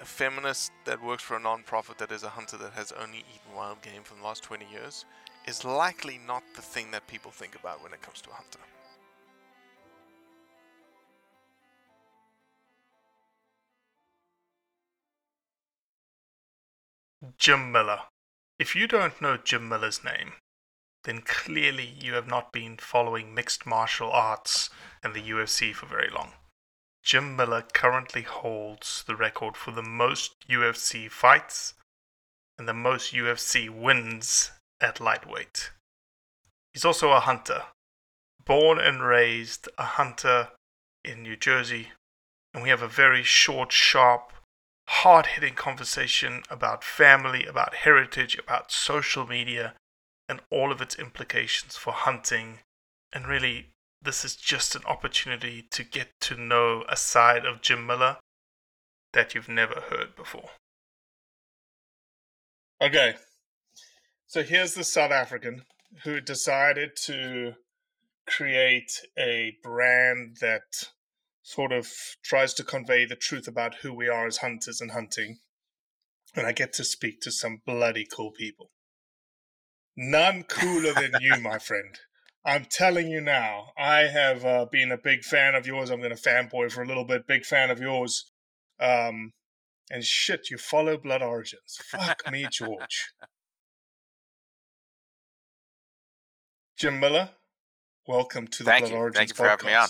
a feminist that works for a non-profit that is a hunter that has only eaten wild game for the last 20 years is likely not the thing that people think about when it comes to a hunter. Jim Miller. If you don't know Jim Miller's name, then clearly you have not been following mixed martial arts and the UFC for very long. Jim Miller currently holds the record for the most UFC fights and the most UFC wins at lightweight. He's also a hunter, born and raised a hunter in New Jersey, and we have a very short, sharp, hard hitting conversation about family, about heritage, about social media, and all of its implications for hunting. And really, this is just an opportunity to get to know a side of Jim Miller that you've never heard before. Okay, so here's the South African who decided to create a brand that sort of tries to convey the truth about who we are as hunters and hunting. And I get to speak to some bloody cool people. None cooler than you, my friend. I'm telling you now, I have uh, been a big fan of yours. I'm going to fanboy for a little bit. Big fan of yours. Um, and shit, you follow Blood Origins. Fuck me, George. Jim Miller, welcome to the Thank Blood you. Origins Thank you for having me on.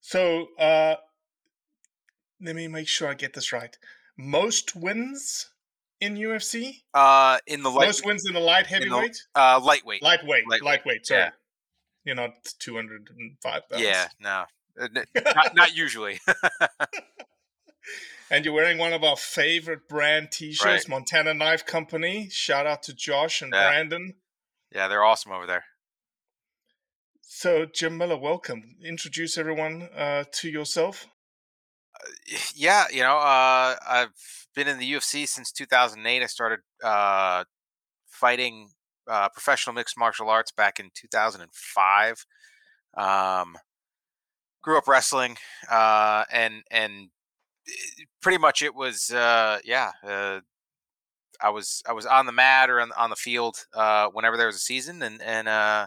So, uh, let me make sure I get this right. Most wins in UFC? Uh, in the light, Most wins in the light in the- heavyweight? uh, lightweight. lightweight, lightweight, lightweight, sorry. yeah. You're not 205 pounds. Yeah, no, Uh, not, not usually. And you're wearing one of our favorite brand t-shirts, Right. Montana Knife Company. Shout out to Josh and Yeah. Brandon. yeah, they're awesome over there. So, Jim Miller, welcome. Introduce everyone uh, to yourself. Yeah, you know, uh, I've been in the UFC since 2008. I started uh, fighting uh, professional mixed martial arts back in 2005. Um, grew up wrestling, uh, and and eh, pretty much it was uh, yeah. Uh, I was I was on the mat or on, on the field uh, whenever there was a season, and and uh,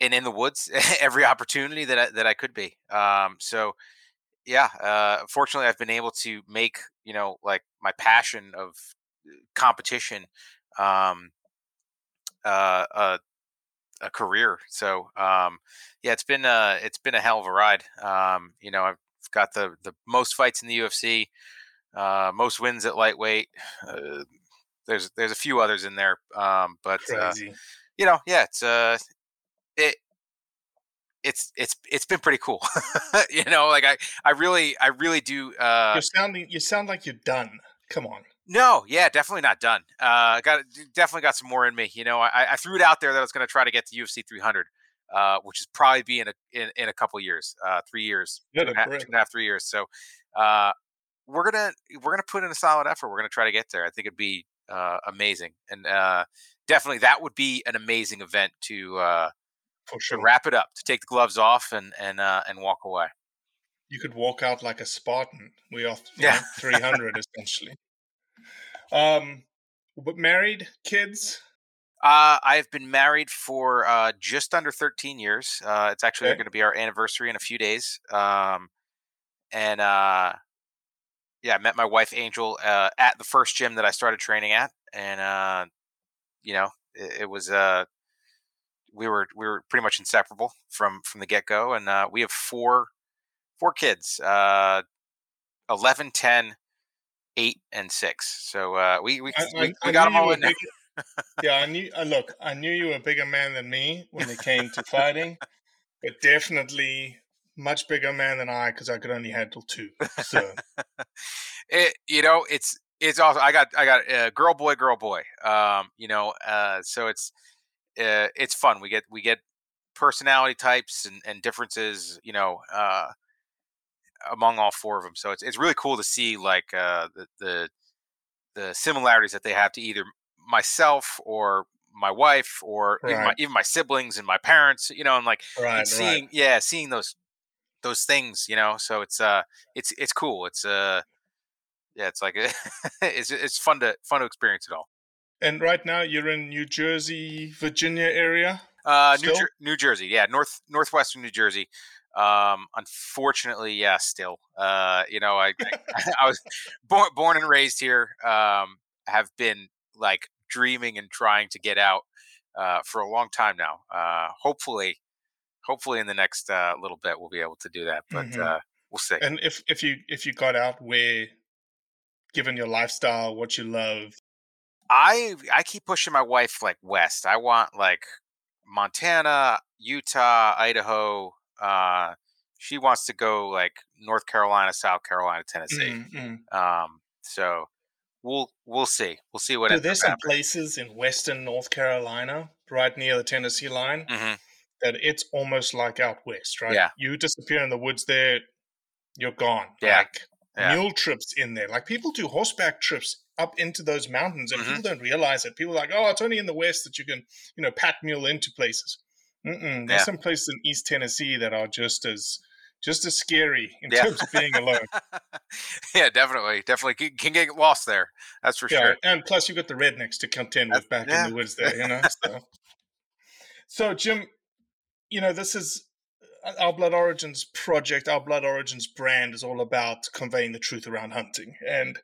and in the woods every opportunity that I, that I could be. Um, so yeah, uh, fortunately, I've been able to make you know like my passion of uh, competition um, uh, a, a career. So um, yeah, it's been uh, it's been a hell of a ride. Um, you know, I've got the the most fights in the UFC, uh, most wins at lightweight. Uh, there's there's a few others in there, um, but uh, you know, yeah, it's uh, it it's it's it's been pretty cool. you know, like I I really I really do. Uh, you're sounding. You sound like you're done. Come on. no, yeah, definitely not done. Uh, got definitely got some more in me. You know, I, I threw it out there that I was going to try to get to UFC 300, uh, which is probably be in a in, in a couple years, uh, three years, Good two and a half- break. two and a half, three years. So, uh, we're gonna we're gonna put in a solid effort. We're gonna try to get there. I think it'd be uh, amazing, and uh, definitely that would be an amazing event to uh, For to wrap it up, to take the gloves off and and uh, and walk away. You could walk out like a Spartan. We are Yeah. yeah. 300 essentially. Um, but married, kids. Uh, I've been married for uh, just under 13 years. Uh, it's actually Okay. going to be our anniversary in a few days. Um, and uh, yeah, I met my wife Angel uh, at the first gym that I started training at, and uh, you know, it, it was uh, we were we were pretty much inseparable from from the get go, and uh, we have four four kids, uh, 11, 10, 8, and six. So uh, we we I, we, I- we got them all in big- yeah, I knew. Uh, look, I knew you were a bigger man than me when it came to fighting, but definitely much bigger man than I because I could only handle two. So it you know it's it's also i got i got uh, girl boy girl boy um you know uh so it's uh, it's fun. We get we get personality types and, and differences you know uh among all four of them so it's it's really cool to see like uh the the the similarities that they have to either myself or my wife or even, my, even my siblings and my parents you know and like right, and right. seeing yeah seeing those those things you know? So it's uh it's it's cool. It's uh yeah it's like it's it's fun to fun to experience it all And right now you're in New Jersey, Virginia area. uh new, Jer- new jersey yeah north northwestern new jersey um unfortunately yeah still uh you know i i, I was born born and raised here um have been like dreaming and trying to get out uh for a long time now uh hopefully hopefully in the next uh little bit we'll be able to do that but Mhm. uh we'll see And if if you if you got out where, given your lifestyle, what you love, I I keep pushing my wife like west. I want like Montana, Utah, Idaho. Uh, she wants to go like North Carolina, South Carolina, Tennessee. Mm, mm. Um, so we'll we'll see. We'll see what ends there's some places in western North Carolina, right near the Tennessee line, Mhm. that it's almost like out west, right? Yeah. You disappear in the woods there, you're gone. Yeah. Like Yeah. mule trips in there. Like people do horseback trips up into those mountains and Mhm. people don't realize it. People are like, oh, it's only in the west that you can, you know, pat mule into places. Mm-mm. There's Yeah. some places in East Tennessee that are just as just as scary in Yeah. terms of being alone. yeah, definitely, definitely can, can get lost there. That's for yeah, sure. and plus you've got the rednecks to contend with back yeah. in the woods there, you know. So, so Jim, you know this is uh, our Blood Origins project. Our Blood Origins brand is all about conveying the truth around hunting, and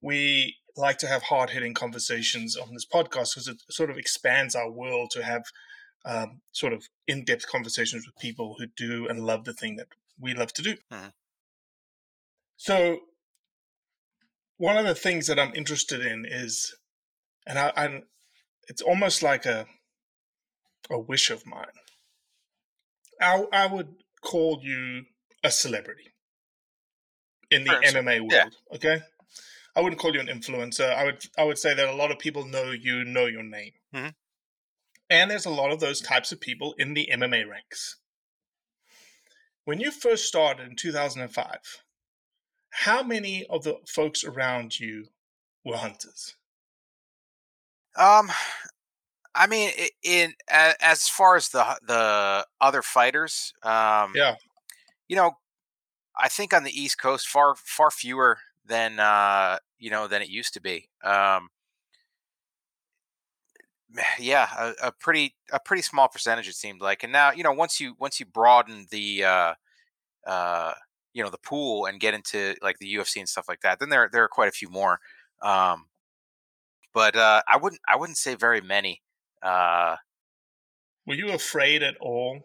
we like to have hard hitting conversations on this podcast because it sort of expands our world to have um, sort of in depth conversations with people who do and love the thing that we love to do. Mhm. So, one of the things that I'm interested in is, and I, I'm, it's almost like a a wish of mine. I I would call you a celebrity in the MMA world. yeah. Okay, I wouldn't call you an influencer. I would I would say that a lot of people know you, know your name, Mhm. and there's a lot of those types of people in the MMA ranks. When you first started in 2005, how many of the folks around you were hunters? Um, I mean, i- in as far as the the other fighters, um, Yeah. you know, I think on the East Coast, far far fewer than uh, you know than it used to be. Um, yeah, a, a pretty a pretty small percentage it seemed like, and now you know once you once you broaden the uh, uh, you know the pool and get into like the UFC and stuff like that, then there there are quite a few more. Um, but uh, I wouldn't I wouldn't say very many. Uh, Were you afraid at all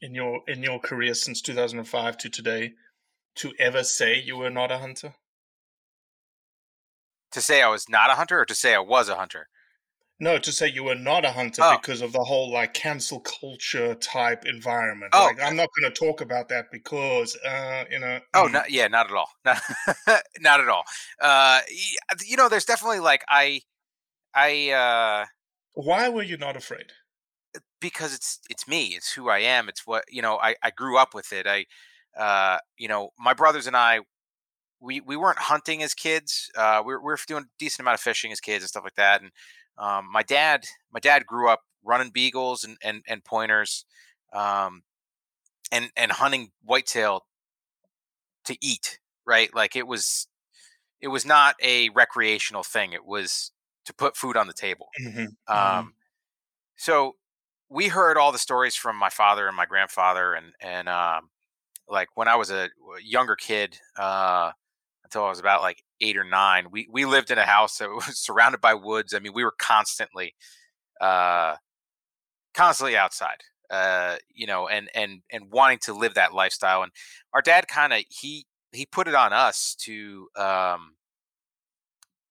in your in your career since 2005 to today to ever say you were not a hunter? To say I was not a hunter, or to say I was a hunter. No, to say you were not a hunter Oh. because of the whole like cancel culture type environment. Oh. Like, I'm not going to talk about that because, uh, you know. Oh, mm. no, yeah, not at all. Not, not at all. Uh, you know, there's definitely like I, I, uh, Why were you not afraid? because it's it's me. It's who I am. It's what you know. I I grew up with it. I, uh, you know, my brothers and I, we we weren't hunting as kids. Uh, we were, we were doing a decent amount of fishing as kids and stuff like that. And um, my dad, my dad grew up running beagles and and, and pointers, um, and and hunting whitetail to eat. Right, like it was, it was not a recreational thing. It was to put food on the table. Mhm, Um, so we heard all the stories from my father and my grandfather, and and um, like when I was a younger kid, uh, until I was about like eight or nine, we we lived in a house that was surrounded by woods. I mean, we were constantly, uh, constantly outside, uh, you know, and and and wanting to live that lifestyle. And our dad kind of he he put it on us to um,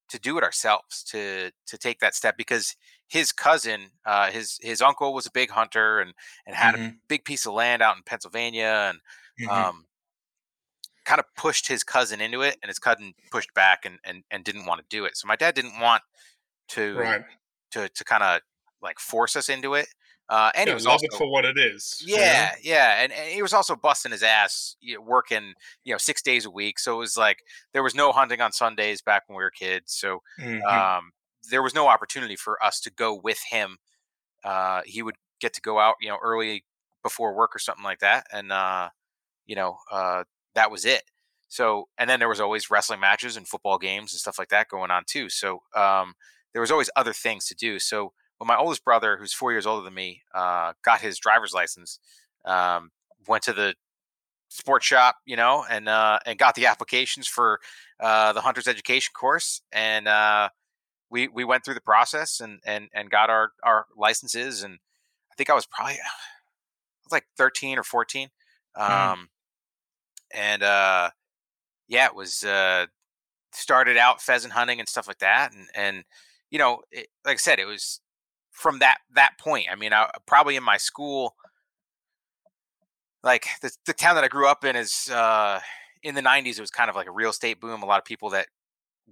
to do it ourselves to to take that step because his cousin uh his his uncle was a big hunter and and had a Mhm. big piece of land out in Pennsylvania and mhm. um kind of pushed his cousin into it and his cousin pushed back and and, and didn't want to do it so my dad didn't want to right. to to kind of like force us into it uh and Yeah, he was love also it for what it is. you know? yeah, yeah, and, and he was also busting his ass, you know, working, you know, six days a week. So it was like there was no hunting on Sundays back when we were kids. So Mhm. um, there was no opportunity for us to go with him. Uh, he would get to go out, you know, early before work or something like that, and uh, you know, uh, that was it. So, and then there was always wrestling matches and football games and stuff like that going on too. So um, there was always other things to do. So when my oldest brother, who's four years older than me, uh, got his driver's license, um, went to the sports shop, you know, and uh, and got the applications for uh, the hunter's education course, and uh, we we went through the process and and and got our our licenses, and I think I was probably I was like thirteen or fourteen, um, Mhm. And uh, yeah, it was uh, started out pheasant hunting and stuff like that, and and you know, it, like I said, it was from that that point. I mean, I probably in my school like the, the town that I grew up in is uh, in the 90s. It was kind of like a real estate boom. A lot of people that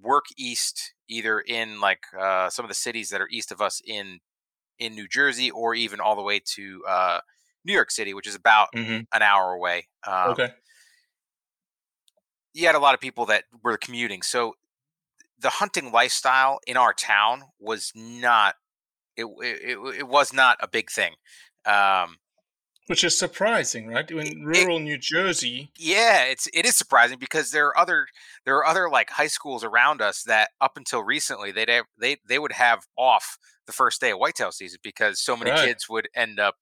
work east, either in like uh, some of the cities that are east of us in in New Jersey, or even all the way to uh, New York City, which is about Mhm. an hour away. Um, Okay. You had a lot of people that were commuting, so the hunting lifestyle in our town was not. It it, it, it was not a big thing. Um, Which is surprising, right? In rural New Jersey, yeah it's it is surprising because there are other there are other like high schools around us that up until recently they'd have, they they would have off the first day of whitetail season because so many Right. kids would end up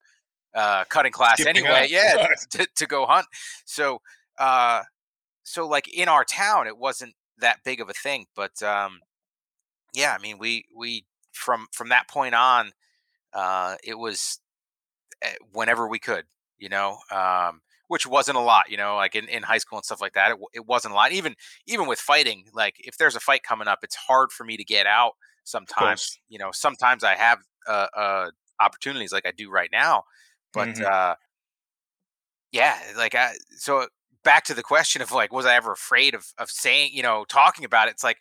uh cutting class Skipping anyway out, yeah right. to, to go hunt so uh so like in our town it wasn't that big of a thing but um yeah i mean we we from from that point on uh it was eh, whenever we could, you know, um, which wasn't a lot, you know, like in, in high school and stuff like that. It, it wasn't a lot. Even even with fighting, like if there's a fight coming up, it's hard for me to get out. Sometimes, you know, sometimes I have uh, uh, opportunities like I do right now, but Mhm. uh, yeah, like I, so back to the question of like, was I ever afraid of of saying, you know, talking about it? It's like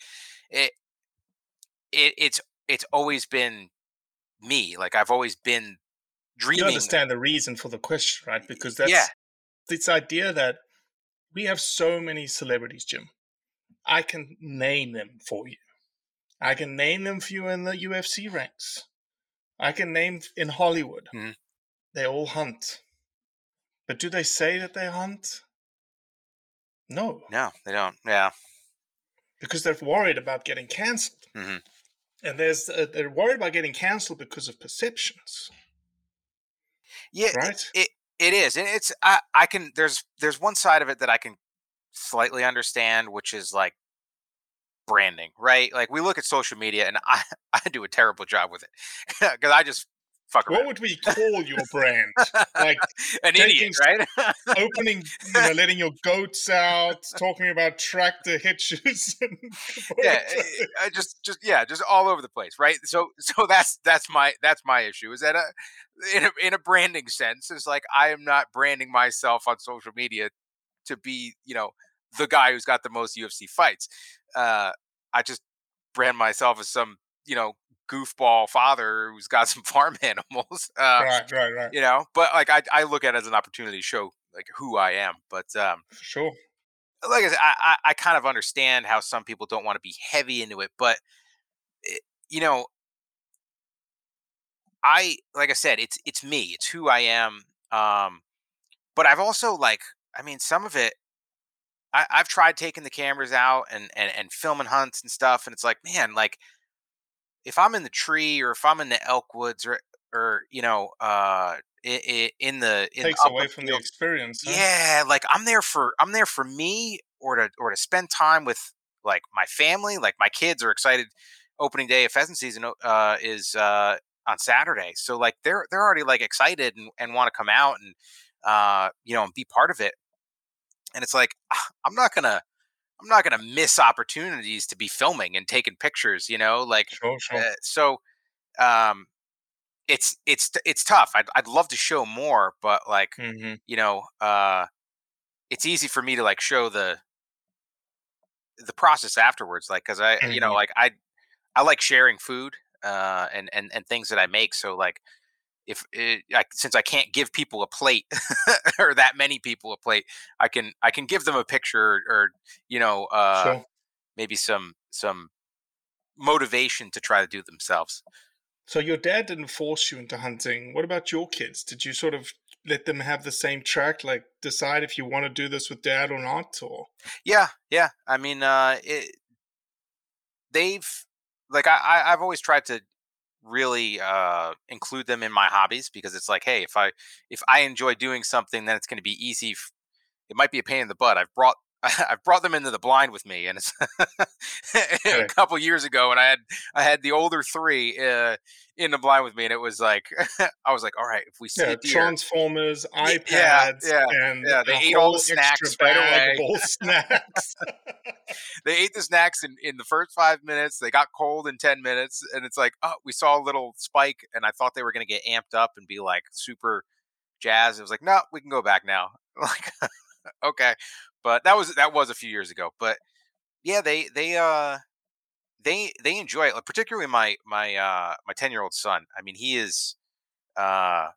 it, it it's it's always been me. Like I've always been dreaming. you understand the reason for the question, right? Because that's Yeah. this idea that we have so many celebrities, Jim. I can name them for you. I can name them for you in the UFC ranks. I can name in Hollywood. Mhm. They all hunt. But do they say that they hunt? No. No, they don't. Yeah. because they're worried about getting cancelled. hmm And there's uh, they're worried about getting cancelled because of perceptions, Yeah, it- right? It it is, and it's I I can there's there's one side of it that I can slightly understand, which is like branding, right? Like we look at social media, and I I do a terrible job with it because I just fuck What around. would we call your brand? Like An idiot, right? opening, you know, letting your goats out, talking about tractor hitches. And yeah, I- eh, eh, I just just yeah, just all over the place, right? So so that's that's my that's my issue. Is that a, in a in a branding sense, it's like I am not branding myself on social media to be you know the guy who's got the most UFC fights. Uh, I just brand myself as some you know goofball father who's got some farm animals. Uh, right, right, right. You know, but like I, I look at it as an opportunity to show like who I am. But um, sure. like I said, I, I, I kind of understand how some people don't want to be heavy into it, but it, you know, I like I said, it's it's me, it's who I am. Um, but I've also like, I mean, some of it, I, I've tried taking the cameras out and, and and filming hunts and stuff, and it's like, man, like if I'm in the tree or if I'm in the elk woods or or you know, uh, in, in the in Takes the away from the experience. huh? yeah, like I'm there for I'm there for me or to or to spend time with like my family. Like my kids are excited. Opening day of pheasant season uh, is uh, on Saturday, so like they're they're already like excited and, and want to come out and uh, you know and be part of it. And it's like ah, I'm not gonna I'm not gonna miss opportunities to be filming and taking pictures. You know, like Sure, sure. uh, so um, it's it's it's tough. I'd I'd love to show more, but like hmm you know, uh, it's easy for me to like show the the process afterwards, like because I, you know, Mhm. like I I like sharing food uh, and and and things that I make. So like if it, like since I can't give people a plate or that many people a plate, I can I can give them a picture or, you know uh, sure. maybe some some motivation to try to do themselves. So your dad didn't force you into hunting. What about your kids? Did you sort of let them have the same track, like decide if you want to do this with dad or not? Or Yeah, yeah. I mean, uh, it, they've like I, I I've always tried to really uh, include them in my hobbies because it's like, hey, if I if I enjoy doing something, then it's going to be easy. F- it might be a pain in the butt. I've brought I've brought them into the blind with me, and it's a couple years ago, and I had I had the older three uh, in the blind with me, and it was like I was like, all right, if we see yeah, deer, Transformers, iPads, yeah, yeah, and yeah, they ate all the snacks extra right bag away. snacks. they ate the snacks in, in the first five minutes. They got cold in 10 minutes. And it's like, oh, we saw a little spike. And I thought they were going to get amped up and be like super jazzed. It was like, no, we can go back now. Like, okay. But that was, that was a few years ago. But yeah, they, they, uh, they, they enjoy it. Like, particularly my, my, uh, my 10 year old son. I mean, he is, uh,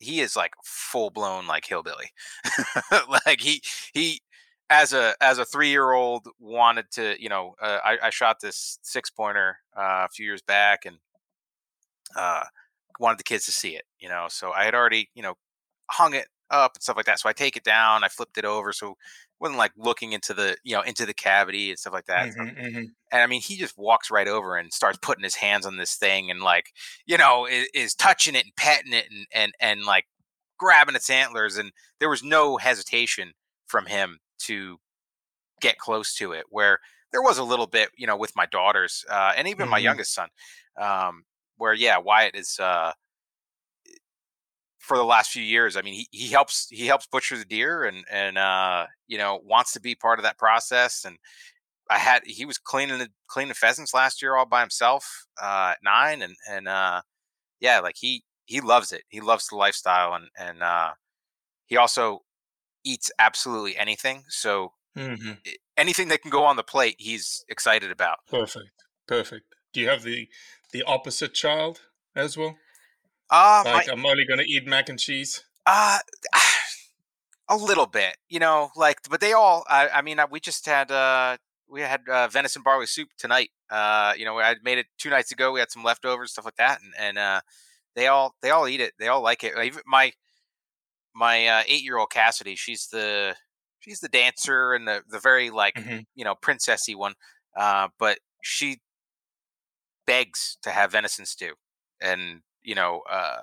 he is like full blown like hillbilly. like he he as a as a three year old wanted to you know uh, I, I shot this six pointer uh, a few years back and uh, wanted the kids to see it you know so I had already you know hung it up and stuff like that so I take it down I flipped it over so it wasn't like looking into the you know into the cavity and stuff like that So- Mhm, mhm. and I mean, he just walks right over and starts putting his hands on this thing and like, you know, is, is touching it and petting it and and and like grabbing its antlers. And there was no hesitation from him to get close to it. Where there was a little bit, you know, with my daughters uh, and even my Mhm. youngest son, um, where yeah, Wyatt is. Uh, for the last few years, I mean, he, he helps he helps butcher the deer and and uh, you know wants to be part of that process and I had he was cleaning the cleaning pheasants last year all by himself uh, at nine, and and uh, yeah, like he he loves it. He loves the lifestyle, and and uh, he also eats absolutely anything. So Mhm. anything that can go on the plate, he's excited about. Perfect, perfect. Do you have the the opposite child as well? Uh, Like I'm only going to eat mac and cheese. uh, a little bit, you know, like, but they all. I, I mean, we just had uh, we had uh, venison barley soup tonight. Uh, you know, I made it two nights ago. We had some leftovers, stuff like that, and and uh, they all they all eat it. They all like it. Even my my uh, eight year old Cassidy, she's the she's the dancer and the the very like Mhm. you know princessy one. Uh, but she begs to have venison stew, and you know uh,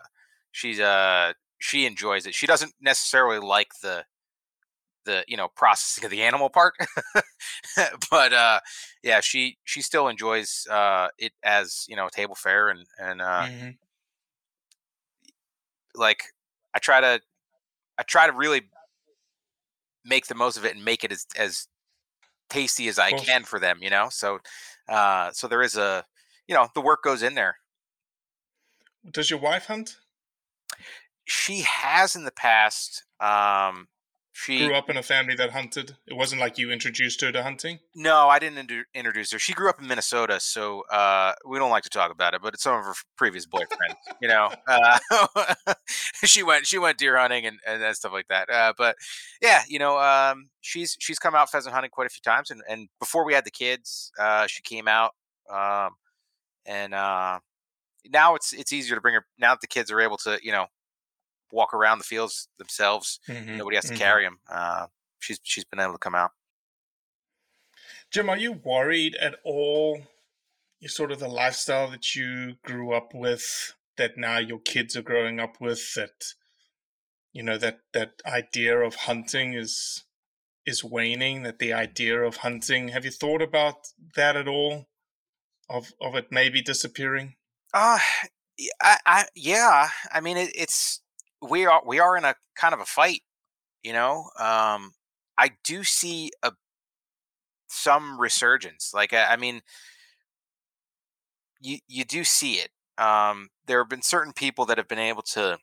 she's uh she enjoys it. She doesn't necessarily like the the you know processing of the animal part, but uh, yeah, she she still enjoys uh, it as you know table fare and and uh, Mhm. like I try to I try to really make the most of it and make it as as tasty as I can for them, you know. So uh so there is a you know, the work goes in there. Does your wife hunt? She has in the past um she Grew up in a family that hunted. It wasn't like you introduced her to hunting. No, I didn't inter- introduce her. She grew up in Minnesota, so uh, we don't like to talk about it. But it's some of her previous boyfriend, you know. Uh, she went, she went deer hunting and, and stuff like that. Uh, but yeah, you know, um, she's she's come out pheasant hunting quite a few times, and, and before we had the kids, uh, she came out, um, and uh, now it's it's easier to bring her. Now that the kids are able to, you know, walk around the fields themselves, Mhm, nobody has to mhm. carry them. Uh, she's she's been able to come out. Jim, are you worried at all? You sort of the lifestyle that you grew up with, that now your kids are growing up with. That you know that that idea of hunting is is waning. That the idea of hunting. Have you thought about that at all? Of of it maybe disappearing. Uh, I, I, yeah. I mean, it, it's we are we are in a kind of a fight, you know. Um, I do see a some resurgence. Like, I, I mean, you you do see it. Um, there have been certain people that have been able to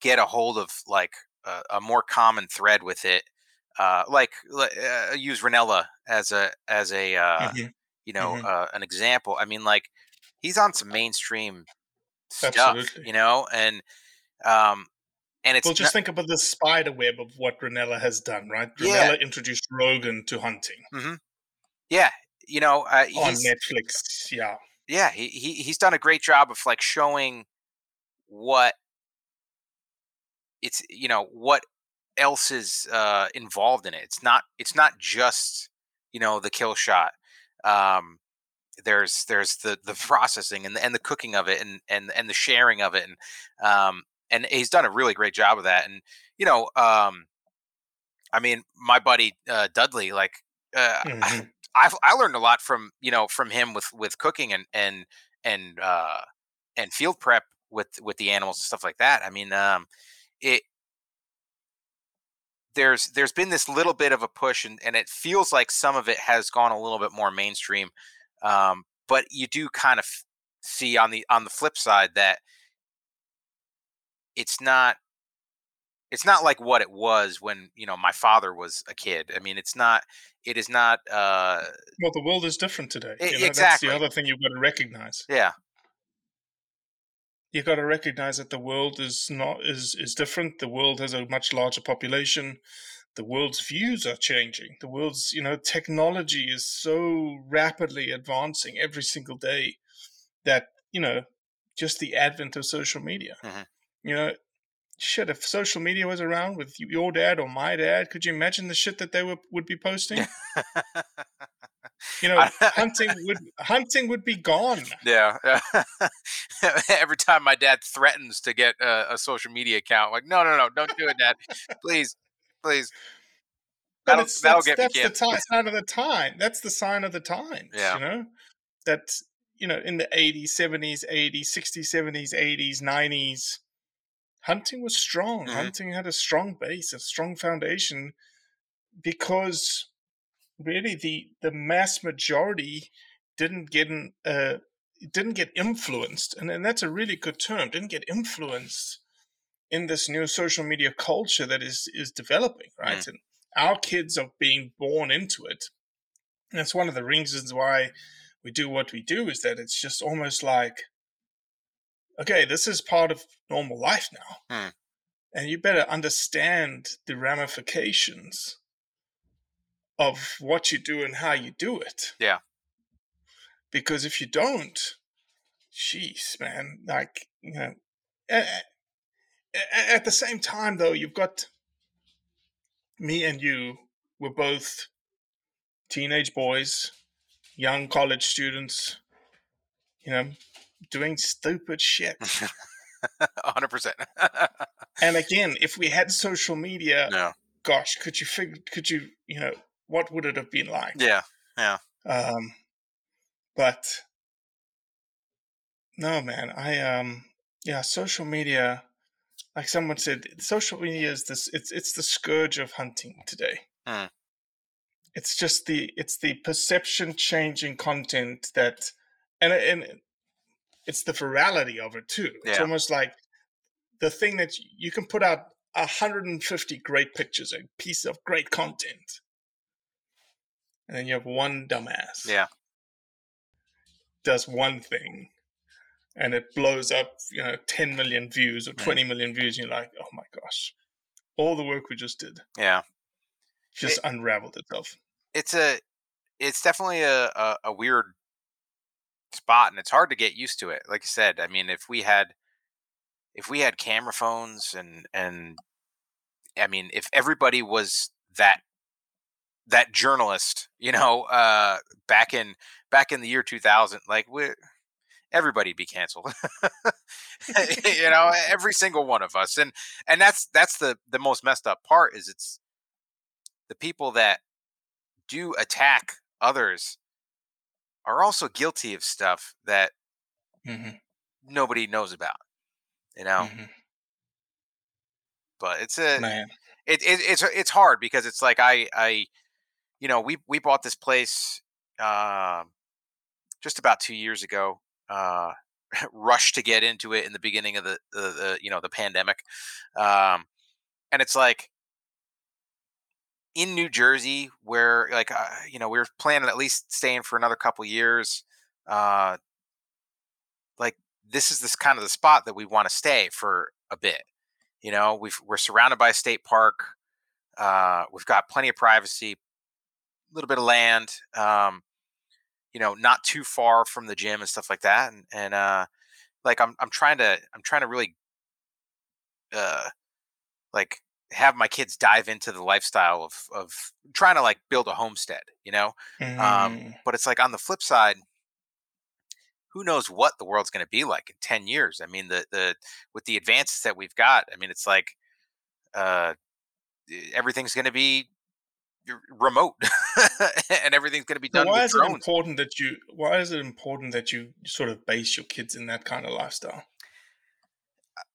get a hold of like a, a more common thread with it. Uh, like uh, use Rinella as a as a uh, Mhm. you know Mhm. uh, an example. I mean, like he's on some mainstream stuff, Absolutely. you know, and um, and it's well, just not- think about the spider web of what Rinella has done, right? Yeah. Rinella introduced Rogan to hunting yeah, you know, uh, on Netflix. Yeah. yeah, he, he he's done a great job of like showing what it's you know what else is uh, involved in it. It's not it's not just you know the kill shot. Um, there's there's the the processing and the, and the cooking of it and and and the sharing of it and um and he's done a really great job of that and you know um I mean my buddy uh, Dudley like uh, Mhm. I've I learned a lot from you know from him with with cooking and and and uh and field prep with with the animals and stuff like that. I mean, um, it there's there's been this little bit of a push and and it feels like some of it has gone a little bit more mainstream. Um, but you do kind of see on the on the flip side that it's not it's not like what it was when you know my father was a kid. I mean, it's not. It is not. uh Well, the world is different today. E- You know, That's the other thing you've got to recognize. Yeah. You've got to recognize that the world is not is is different. The world has a much larger population. The world's views are changing. The world's you know technology is so rapidly advancing every single day that you know just the advent of social media. Mhm. You know, shit. If social media was around with your dad or my dad, could you imagine the shit that they would would be posting? You know, hunting would hunting would be gone. Yeah. Every time my dad threatens to get a, a social media account, like, no, no, no, don't do it, Dad. Please, please. But That'll, it's, that'll that's, get me that's the sign of the time. That's the sign of the times. Yeah. You know, that you know in the eighties, seventies, eighties, sixties, seventies, eighties, nineties, hunting was strong. Mhm. Hunting had a strong base, a strong foundation, because really the the mass majority didn't get in, uh, didn't get influenced, and, and that's a really good term. Didn't get influenced in this new social media culture that is is developing, right? And our kids are being born into it. And that's one of the reasons why we do what we do is that it's just almost like, okay, this is part of normal life now. Hmm. And you better understand the ramifications of what you do and how you do it. Yeah. Because if you don't, jeez, man, like, you know, at the same time, though, you've got me and you were both teenage boys, young college students, you know, doing stupid shit. 100%. and again, if we had social media, yeah. gosh, could you figure? Could you, you know, what would it have been like? Yeah. Yeah. Um, but no, man, I um, yeah, social media. Like someone said, social media is this. It's it's the scourge of hunting today. Hmm. It's just the it's the perception changing content that, and and it's the virality of it too. It's almost like the thing that you can put out 150 great pictures, a piece of great content, and then you have one dumbass Yeah. does one thing and it blows up, you know, 10 million views or Mm. 20 million views, and you're like, oh my gosh, all the work we just did Yeah. just It- unraveled itself. It's a, it's definitely a, a, a weird spot and it's hard to get used to it. Like I said, I mean, if we had, if we had camera phones and, and I mean, if everybody was that, that journalist, you know, uh, back in, back in the year 2000, like we everybody'd be canceled. you know, every single one of us. And, and that's, that's the, the most messed up part is it's the people that do attack others are also guilty of stuff that Mm-hmm. nobody knows about you know but it's a Man, it, it it's it's hard because it's like i i you know we we bought this place uh, just about two years ago uh rushed to get into it in the beginning of the the, the you know the pandemic um and it's like in New Jersey, where like uh, you know we were planning at least staying for another couple years, uh, like this is this kind of the spot that we want to stay for a bit. You know, we've we're surrounded by a state park. Uh, we've got plenty of privacy, a little bit of land. Um, you know, not too far from the gym and stuff like that. And and uh, like I'm I'm trying to I'm trying to really uh like have my kids dive into the lifestyle of of trying to like build a homestead, you know. Um, Mm. but it's like on the flip side, who knows what the world's going to be like in ten years? I mean, the the with the advances that we've got, I mean, it's like uh, everything's going to be r- remote, and everything's going to be So done why with is it drones. important that you? Why is it important that you sort of base your kids in that kind of lifestyle?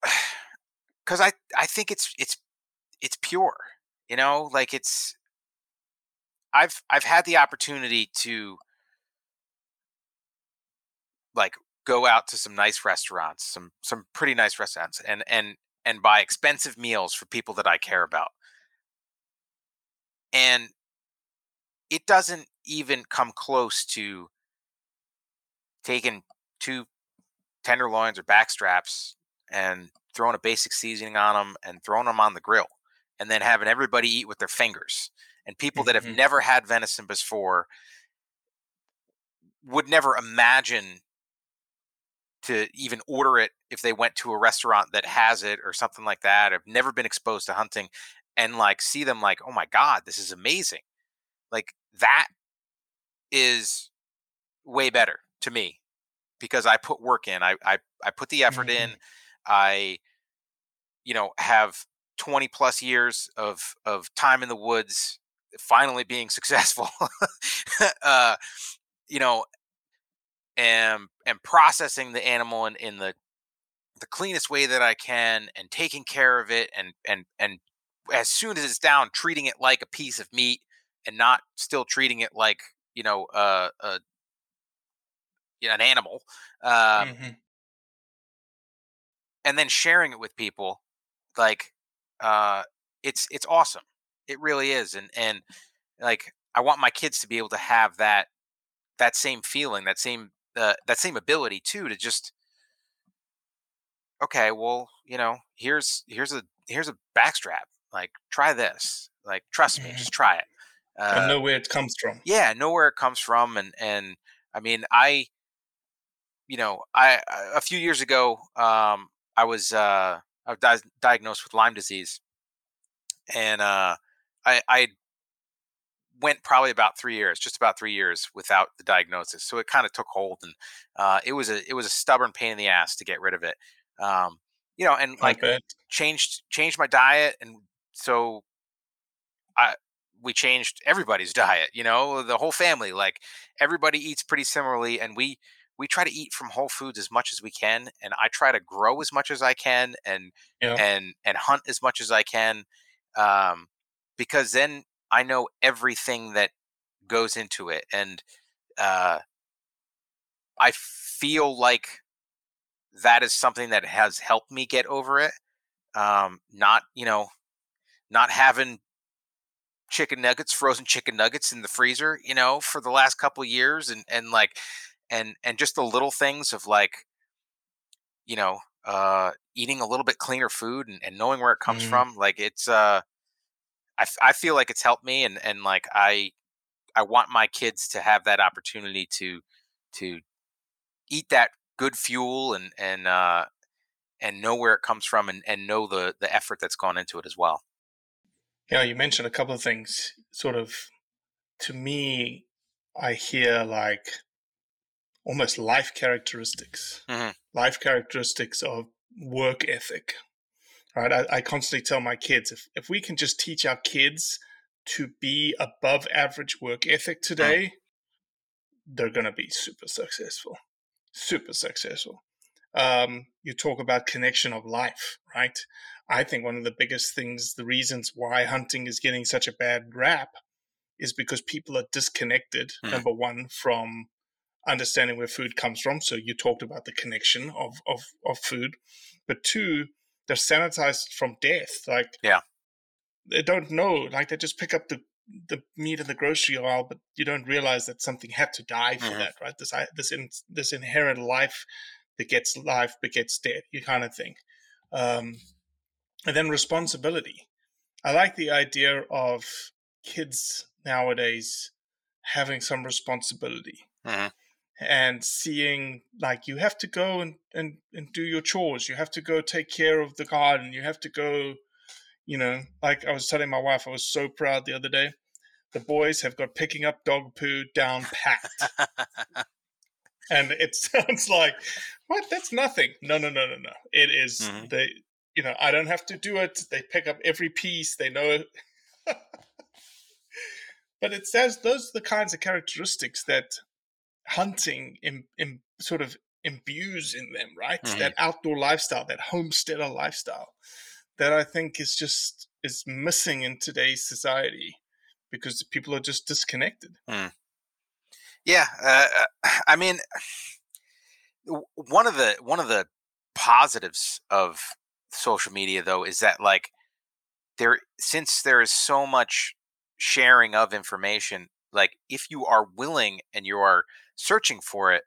because I I think it's it's it's pure. You know, like it's I've I've had the opportunity to like go out to some nice restaurants, some some pretty nice restaurants, and and and buy expensive meals for people that I care about, and it doesn't even come close to taking two tenderloins or backstraps and throwing a basic seasoning on them and throwing them on the grill and then having everybody eat with their fingers and people that have Mhm. never had venison before would never imagine to even order it if they went to a restaurant that has it or something like that have never been exposed to hunting and like see them like oh my god this is amazing. Like that is way better to me because i put work in i i, I put the effort in i you know have 20 plus years of of time in the woods finally being successful uh you know and and processing the animal in, in the the cleanest way that i can and taking care of it and and and as soon as it's down treating it like a piece of meat and not still treating it like you know uh, a you know, an animal um, Mhm. and then sharing it with people like uh it's it's awesome it really is and and like i want my kids to be able to have that that same feeling that same uh, that same ability too to just okay well you know here's here's a here's a backstrap like try this like trust me just try it uh, and know where it comes from. yeah know where it comes from and and i mean i you know i I- a few years ago um i was uh i was di- diagnosed with lyme disease and uh I, I went probably about three years, just about three years without the diagnosis. So it kind of took hold, and uh, it was a it was a stubborn pain in the ass to get rid of it. Um, you know, and like changed changed my diet, and so I we changed everybody's diet. You know, the whole family, like everybody eats pretty similarly, and we we try to eat from whole foods as much as we can, and I try to grow as much as I can, and Yeah. and and hunt as much as I can, um, because then I know everything that goes into it, and uh, I feel like that is something that has helped me get over it. Um, not you know, not having chicken nuggets, frozen chicken nuggets in the freezer, you know, for the last couple of years, and and like, and and just the little things of like, you know, uh, eating a little bit cleaner food and, and knowing where it comes Mhm. from. Like it's, uh, I f- I feel like it's helped me, and and like I I want my kids to have that opportunity to to eat that good fuel and and uh, and know where it comes from and, and know the the effort that's gone into it as well. Yeah, you mentioned a couple of things. Sort of, to me, I hear like almost life characteristics, Mhm. life characteristics of work ethic. Right? I, I constantly tell my kids if if we can just teach our kids to be above average work ethic today, they're going to be super successful, super successful. Um, you talk about connection of life, right? I think one of the biggest things, the reasons why hunting is getting such a bad rap, is because people are disconnected. Mhm. Number one, from understanding where food comes from. So you talked about the connection of of of food, but two, they're sanitized from death. Like Yeah. they don't know. Like they just pick up the the meat in the grocery aisle, but you don't realize that something had to die for Mhm. that, right? This i- this in, this inherent life begets life begets death, you kind of thing. Um, and then responsibility. I like the idea of kids nowadays having some responsibility Mhm. and seeing like you have to go and, and, and do your chores. You have to go take care of the garden. You have to go, you know, like I was telling my wife, I was so proud the other day. The boys have got picking up dog poo down packed. and it sounds like, what? That's nothing. No, no, no, no, no. It is- Mhm. they, you know, I don't have to do it. They pick up every piece. They know. it. but it says those are the kinds of characteristics that hunting Im, im, sort of imbues in them, right? Mhm. That outdoor lifestyle, that homesteader lifestyle, that I think is just is missing in today's society because people are just disconnected. Yeah, uh, uh, I mean, one of the one of the positives of social media though is that like there since there is so much sharing of information, like if you are willing and you are searching for it,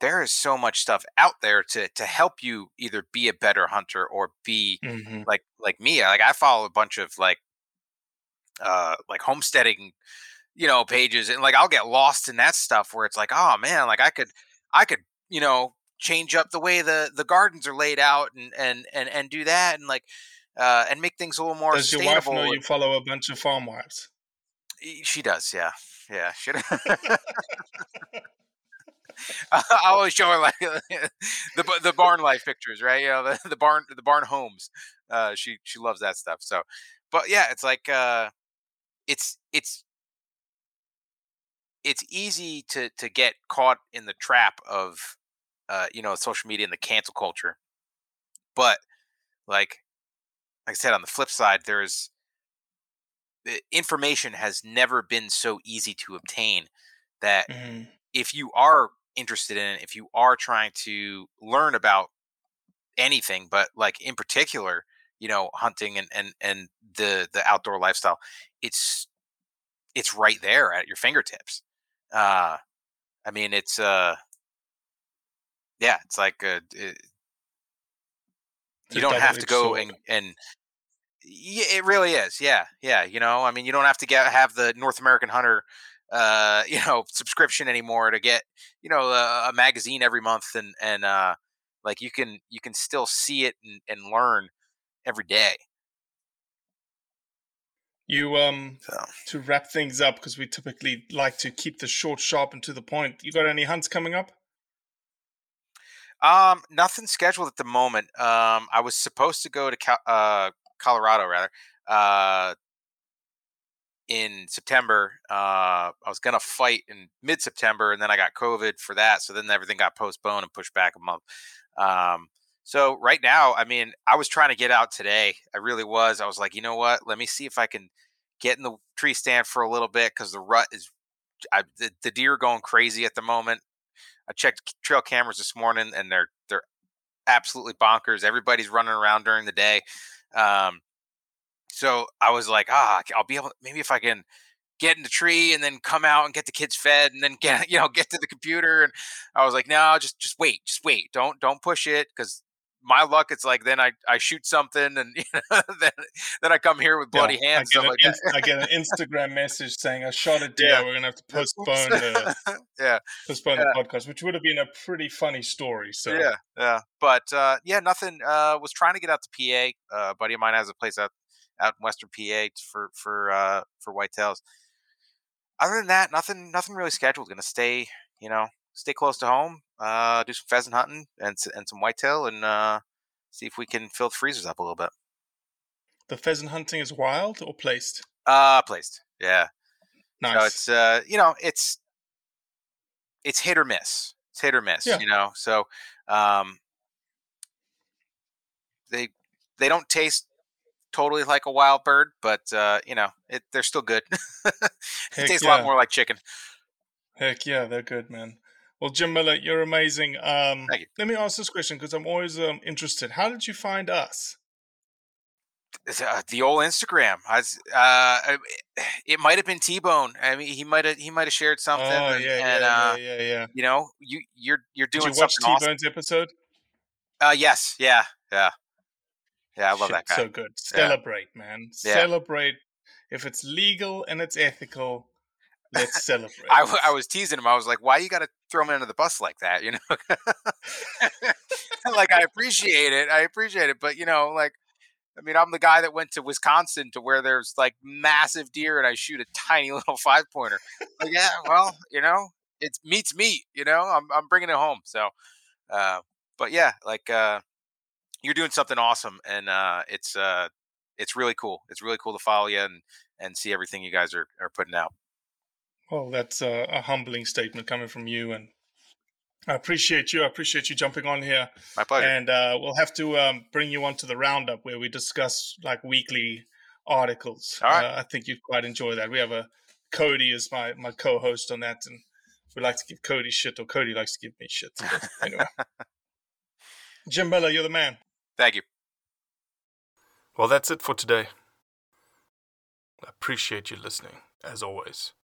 there is so much stuff out there to to help you either be a better hunter or be Mm-hmm. like like me like i follow a bunch of like uh like homesteading you know pages and like i'll get lost in that stuff where it's like oh man like i could i could you know change up the way the the gardens are laid out and and and, and do that and like uh and make things a little more Does your wife know you follow a bunch of farm wives? She does yeah yeah she I always show her like the the barn life pictures, right? You know, the, the barn the barn homes. Uh, she she loves that stuff. So, but yeah, it's like uh, it's it's it's easy to to get caught in the trap of uh, you know social media and the cancel culture. But like like I said, on the flip side, there's information has never been so easy to obtain that Mhm. if you are interested in it, if you are trying to learn about anything, but like in particular, you know, hunting and and and the the outdoor lifestyle, it's it's right there at your fingertips. Uh, I mean, it's uh, yeah, it's like uh, it, It's you don't have to go and and it really is. Yeah, yeah. You know, I mean, you don't have to get have the North American Hunter, uh, you know, subscription anymore to get you know a, a magazine every month, and and uh, like you can you can still see it and, and learn every day. You um So. to wrap things up because we typically like to keep the short, sharp, and to the point. You got any hunts coming up? Um, nothing scheduled at the moment. Um, I was supposed to go to Cal- uh, Colorado rather uh, in September. Uh, I was gonna fight in mid September, and then I got COVID for that. So then everything got postponed and pushed back a month. Um, so right now, I mean, I was trying to get out today. I really was. I was like, you know what? Let me see if I can get in the tree stand for a little bit because the rut is. I, the, the deer are going crazy at the moment. I checked trail cameras this morning, and they're they're absolutely bonkers. Everybody's running around during the day. Um, so I was like, ah, I'll be able. Maybe if I can get in the tree and then come out and get the kids fed, and then get you know get to the computer. And I was like, no, just just wait, just wait. Don't don't push it because my luck, it's like then I, I shoot something and you know, then then I come here with bloody Yeah, hands. I get, like an, that. I get an Instagram message saying I shot a deer. Yeah. We're gonna have to postpone the yeah, postpone the podcast, which would have been a pretty funny story. So yeah, yeah. But uh, yeah, nothing. Uh, was trying to get out to PA. Uh, a buddy of mine has a place out out in Western PA for for uh, for whitetails. Other than that, nothing nothing really scheduled. Gonna stay, you know, stay close to home. Uh, do some pheasant hunting and and some whitetail, and uh, see if we can fill the freezers up a little bit. the pheasant hunting is wild or placed. Uh, placed. Yeah. Nice. So it's uh, you know, it's it's hit or miss. It's hit or miss. Yeah. You know, so um, they they don't taste totally like a wild bird, but uh, you know, it they're still good. it Heck tastes a lot more like chicken. Heck yeah, they're good, man. Well, Jim Miller, you're amazing. Um, Thank you. Let me ask this question because I'm always um, interested. How did you find us? Uh, the old Instagram. I was, uh, it might have been T Bone. I mean, he might have he might have shared something. oh and, yeah, and, yeah, uh, yeah, yeah, yeah. You know, you you're you're doing Did you watch something T awesome. Bone's episode? Uh, yes, yeah, yeah, yeah. I love Shit, that guy. So good. Celebrate, man. Yeah. Celebrate. If it's legal and it's ethical, let's celebrate. I, I was teasing him. I was like, "Why you got to throw me under the bus like that?" You know, like I appreciate it. I appreciate it, but you know, like, I mean, I'm the guy that went to Wisconsin to where there's like massive deer, and I shoot a tiny little five pointer. Like, yeah, well, you know, it's meat's meat. You know, I'm I'm bringing it home. So, uh, but yeah, like, uh, you're doing something awesome, and uh, it's uh, it's really cool. It's really cool to follow you and and see everything you guys are are putting out. Well, that's a, a humbling statement coming from you, and I appreciate you. I appreciate you jumping on here, My pleasure. and uh, we'll have to um, bring you onto the roundup where we discuss like weekly articles. All right. Uh, I think you'd quite enjoy that. We have a Cody as my my co-host on that, and we like to give Cody shit, or Cody likes to give me shit. Anyway, Jim Miller, you're the man. Thank you. Well, that's it for today. I appreciate you listening, as always.